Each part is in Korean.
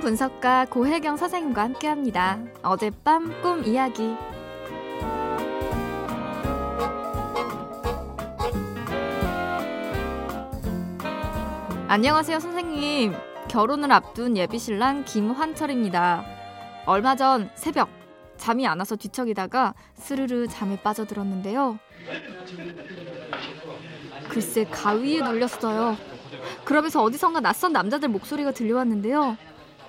분석가 고혜경 선생님과 함께합니다. 어젯밤 꿈 이야기. 안녕하세요, 선생님. 결혼을 앞둔 예비신랑 김환철입니다. 얼마 전 새벽 잠이 안 와서 뒤척이다가 스르르 잠에 빠져들었는데요. 글쎄 가위에 눌렸어요. 그러면서 어디선가 낯선 남자들 목소리가 들려왔는데요.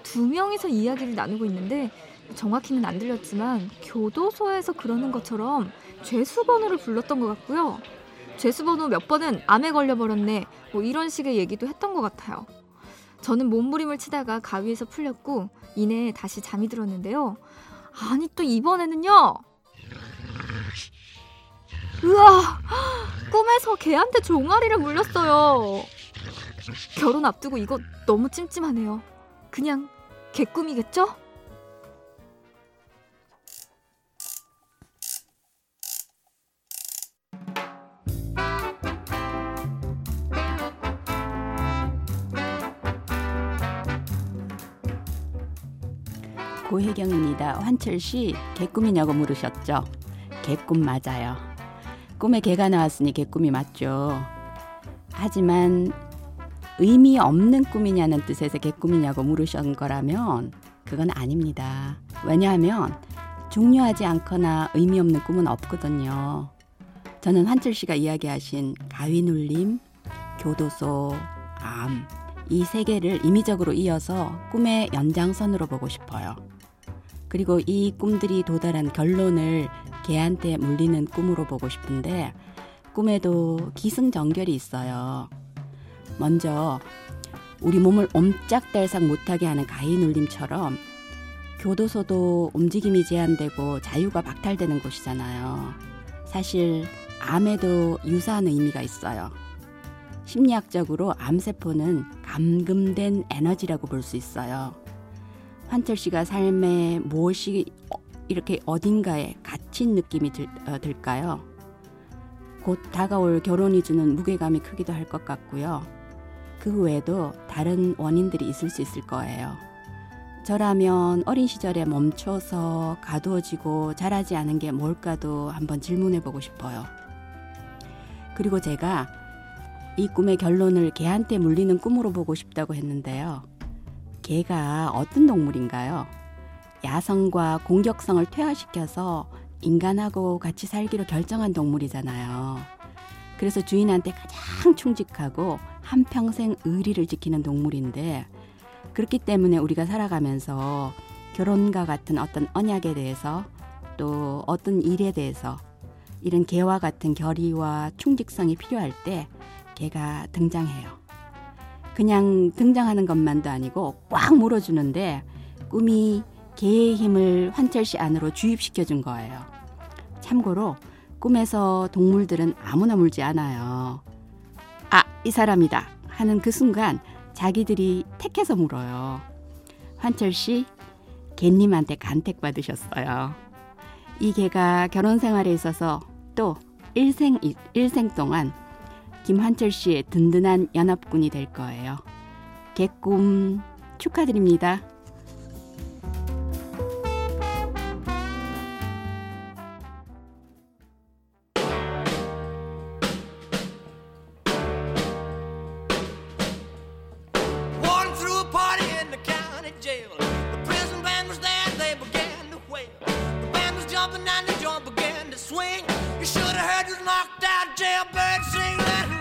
두 명이서 이야기를 나누고 있는데 정확히는 안 들렸지만 교도소에서 그러는 것처럼 죄수번호를 불렀던 것 같고요. 죄수번호 몇 번은 암에 걸려버렸네 뭐 이런 식의 얘기도 했던 것 같아요. 저는 몸부림을 치다가 가위에서 풀렸고 이내 다시 잠이 들었는데요. 아니 또 이번에는요. 으아 꿈에서 개한테 종아리를 물렸어요. 결혼 앞두고 이거 너무 찜찜하네요. 그냥 개꿈이겠죠? 고혜경입니다. 환철 씨, 개꿈이냐고 물으셨죠? 개꿈 맞아요. 꿈에 개가 나왔으니 개꿈이 맞죠. 하지만 의미 없는 꿈이냐는 뜻에서 개꿈이냐고 물으신 거라면 그건 아닙니다. 왜냐하면 중요하지 않거나 의미 없는 꿈은 없거든요. 저는 환철 씨가 이야기하신 가위 눌림, 교도소, 암, 이 세 개를 임의적으로 이어서 꿈의 연장선으로 보고 싶어요. 그리고 이 꿈들이 도달한 결론을 개한테 물리는 꿈으로 보고 싶은데 꿈에도 기승전결이 있어요. 먼저 우리 몸을 옴짝달싹 못하게 하는 가위 눌림처럼 교도소도 움직임이 제한되고 자유가 박탈되는 곳이잖아요. 사실 암에도 유사한 의미가 있어요. 심리학적으로 암세포는 감금된 에너지라고 볼 수 있어요. 환철 씨가 삶에 무엇이 이렇게 어딘가에 갇힌 느낌이 들, 어, 들까요? 곧 다가올 결혼이 주는 무게감이 크기도 할 것 같고요. 그 외에도 다른 원인들이 있을 수 있을 거예요. 저라면 어린 시절에 멈춰서 가두어지고 자라지 않은 게 뭘까도 한번 질문해 보고 싶어요. 그리고 제가 이 꿈의 결론을 개한테 물리는 꿈으로 보고 싶다고 했는데요. 개가 어떤 동물인가요? 야성과 공격성을 퇴화시켜서 인간하고 같이 살기로 결정한 동물이잖아요. 그래서 주인한테 가장 충직하고 한평생 의리를 지키는 동물인데 그렇기 때문에 우리가 살아가면서 결혼과 같은 어떤 언약에 대해서 또 어떤 일에 대해서 이런 개와 같은 결의와 충직성이 필요할 때 개가 등장해요. 그냥 등장하는 것만도 아니고 꽉 물어주는데 꿈이 개의 힘을 환철씨 안으로 주입시켜 준 거예요. 참고로 꿈에서 동물들은 아무나 물지 않아요. 아, 이 사람이다 하는 그 순간 자기들이 택해서 물어요. 환철 씨, 개님한테 간택 받으셨어요. 이 개가 결혼 생활에 있어서 또 일생 일생 동안 김환철 씨의 든든한 연합군이 될 거예요. 개꿈 축하드립니다. Jailbird sing that.